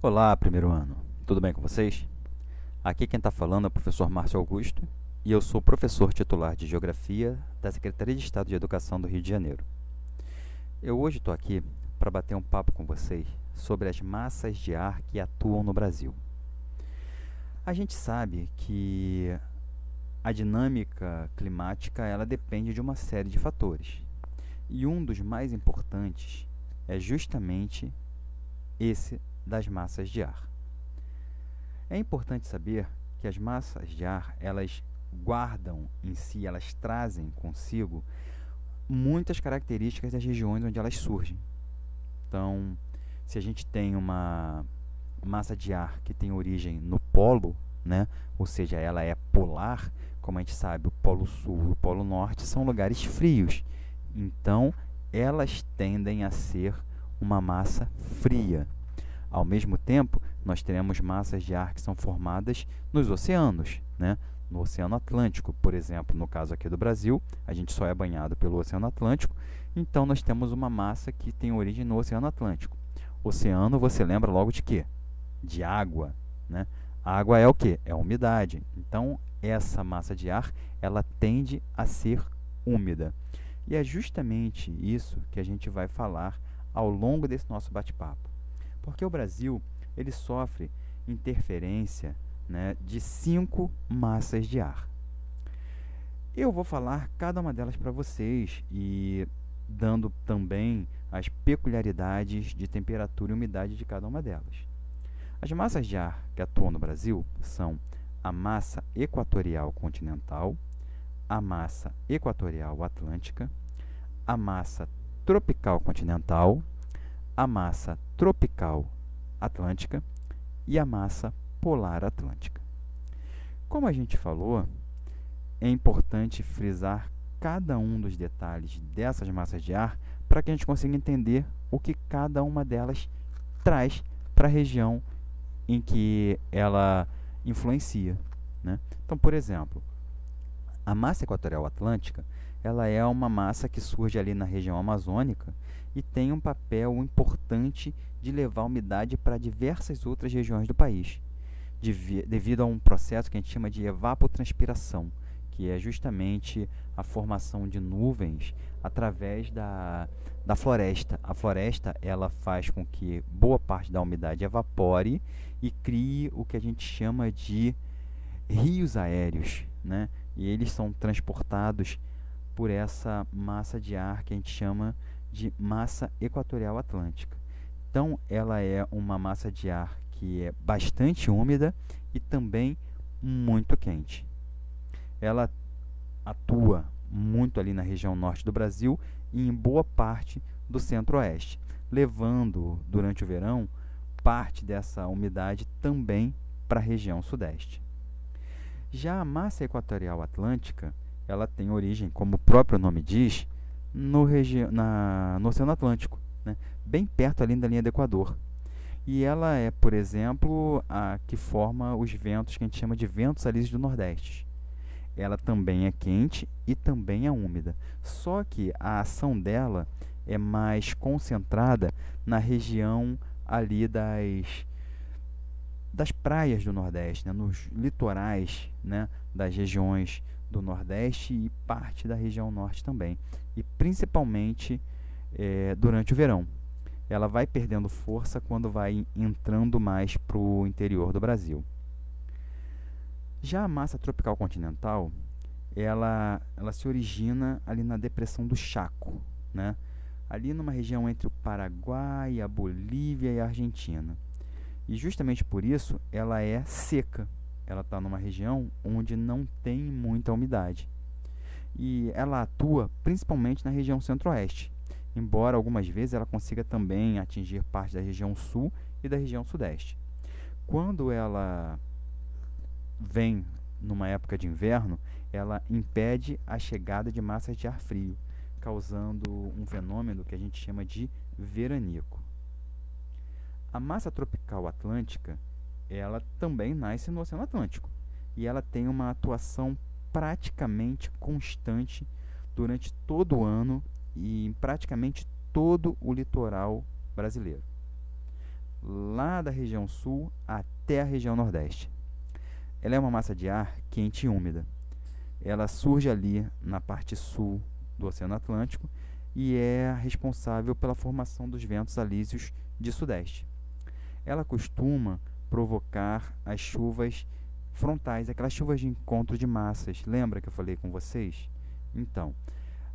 Olá, primeiro ano. Tudo bem com vocês? Aqui quem está falando é o professor Márcio Augusto e eu sou professor titular de Geografia da Secretaria de Estado de Educação do Rio de Janeiro. Eu hoje estou aqui para bater um papo com vocês sobre as massas de ar que atuam no Brasil. A gente sabe que a dinâmica climática ela depende de uma série de fatores. E um dos mais importantes é justamente esse das massas de ar. É importante saber que as massas de ar, elas guardam em si, elas trazem consigo muitas características das regiões onde elas surgem. Então, se a gente tem uma massa de ar que tem origem no polo, né? ou seja, ela é polar, como a gente sabe, o Polo Sul e o Polo Norte são lugares frios. Então, elas tendem a ser uma massa fria. Ao mesmo tempo, nós teremos massas de ar que são formadas nos oceanos, né? no Oceano Atlântico, por exemplo, no caso aqui do Brasil, a gente só é banhado pelo Oceano Atlântico, então nós temos uma massa que tem origem no Oceano Atlântico. Oceano, você lembra logo de quê? De água, né? Água é o que? É umidade. Então, essa massa de ar, ela tende a ser úmida. E é justamente isso que a gente vai falar ao longo desse nosso bate-papo. Porque o Brasil, ele sofre interferência né, de cinco massas de ar. Eu vou falar cada uma delas para vocês e dando também as peculiaridades de temperatura e umidade de cada uma delas. As massas de ar que atuam no Brasil são a massa equatorial continental, a massa equatorial atlântica, a massa tropical continental, a massa tropical atlântica e a massa polar atlântica. Como a gente falou, é importante frisar cada um dos detalhes dessas massas de ar para que a gente consiga entender o que cada uma delas traz para a região em que ela influencia. Né? Então, por exemplo, a massa equatorial atlântica ela é uma massa que surge ali na região amazônica e tem um papel importante de levar umidade para diversas outras regiões do país, devido a um processo que a gente chama de evapotranspiração, que é justamente a formação de nuvens através da, da floresta. A floresta ela faz com que boa parte da umidade evapore e crie o que a gente chama de rios aéreos, né? E eles são transportados por essa massa de ar que a gente chama de massa equatorial atlântica. Então, ela é uma massa de ar que é bastante úmida e também muito quente. Ela atua muito ali na região norte do Brasil e em boa parte do centro-oeste, levando durante o verão parte dessa umidade também para a região sudeste. Já a massa equatorial atlântica, ela tem origem, como o próprio nome diz, no, na, no Oceano Atlântico, né? bem perto ali da linha do Equador. E ela é, por exemplo, a que forma os ventos que a gente chama de ventos alísios do Nordeste. Ela também é quente e também é úmida. Só que a ação dela é mais concentrada na região ali das das praias do Nordeste, né, nos litorais né, das regiões do Nordeste e parte da região Norte também, e principalmente é, durante o verão. Ela vai perdendo força quando vai entrando mais para o interior do Brasil. Já a massa tropical continental, ela, ela se origina ali na depressão do Chaco, né? ali numa região entre o Paraguai, a Bolívia e a Argentina. E justamente por isso ela é seca. Ela está numa região onde não tem muita umidade. E ela atua principalmente na região centro-oeste, embora algumas vezes ela consiga também atingir parte da região sul e da região sudeste. Quando ela vem numa época de inverno, ela impede a chegada de massas de ar frio, causando um fenômeno que a gente chama de veranico. A massa tropical atlântica, ela também nasce no Oceano Atlântico e ela tem uma atuação praticamente constante durante todo o ano e em praticamente todo o litoral brasileiro. lá da região sul até a região nordeste. Ela é uma massa de ar quente e úmida. Ela surge ali na parte sul do Oceano Atlântico e é responsável pela formação dos ventos alísios de sudeste. Ela costuma provocar as chuvas frontais, aquelas chuvas de encontro de massas. Lembra que eu falei com vocês? Então,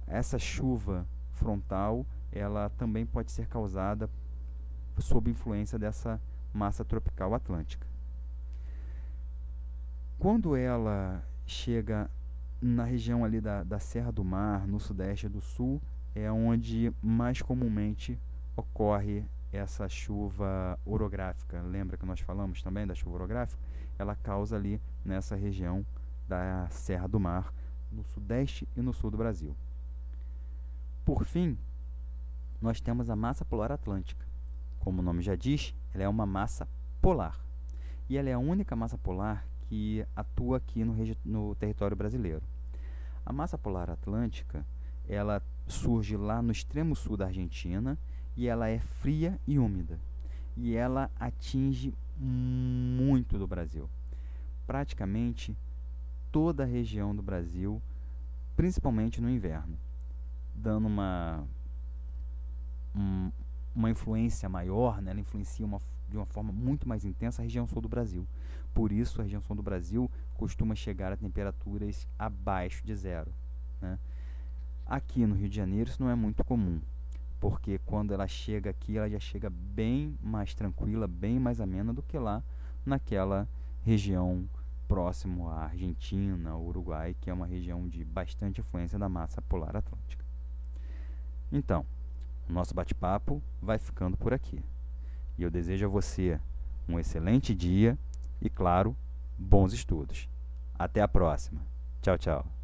essa chuva frontal, ela também pode ser causada sob influência dessa massa tropical atlântica. Quando ela chega na região ali da, da Serra do Mar, no sudeste e do sul, é onde mais comumente ocorre essa chuva orográfica. Lembra que nós falamos também da chuva orográfica? Ela causa ali nessa região da Serra do Mar, no sudeste e no sul do Brasil. Por fim, nós temos a massa polar atlântica. Como o nome já diz, ela é uma massa polar. E ela é a única massa polar que atua aqui no, no território brasileiro. A massa polar atlântica, ela surge lá no extremo sul da Argentina e ela é fria e úmida. E ela atinge muito do Brasil. Praticamente toda a região do Brasil, principalmente no inverno, dando uma um, uma influência maior, né? ela influencia uma, de uma forma muito mais intensa a região sul do Brasil. Por isso, a região sul do Brasil costuma chegar a temperaturas abaixo de zero. Né? Aqui no Rio de Janeiro isso não é muito comum, porque quando ela chega aqui, ela já chega bem mais tranquila, bem mais amena do que lá naquela região próximo à Argentina, Uruguai, que é uma região de bastante influência da massa polar atlântica. Então, o nosso bate-papo vai ficando por aqui. E eu desejo a você um excelente dia e, claro, bons estudos. Até a próxima. Tchau, tchau.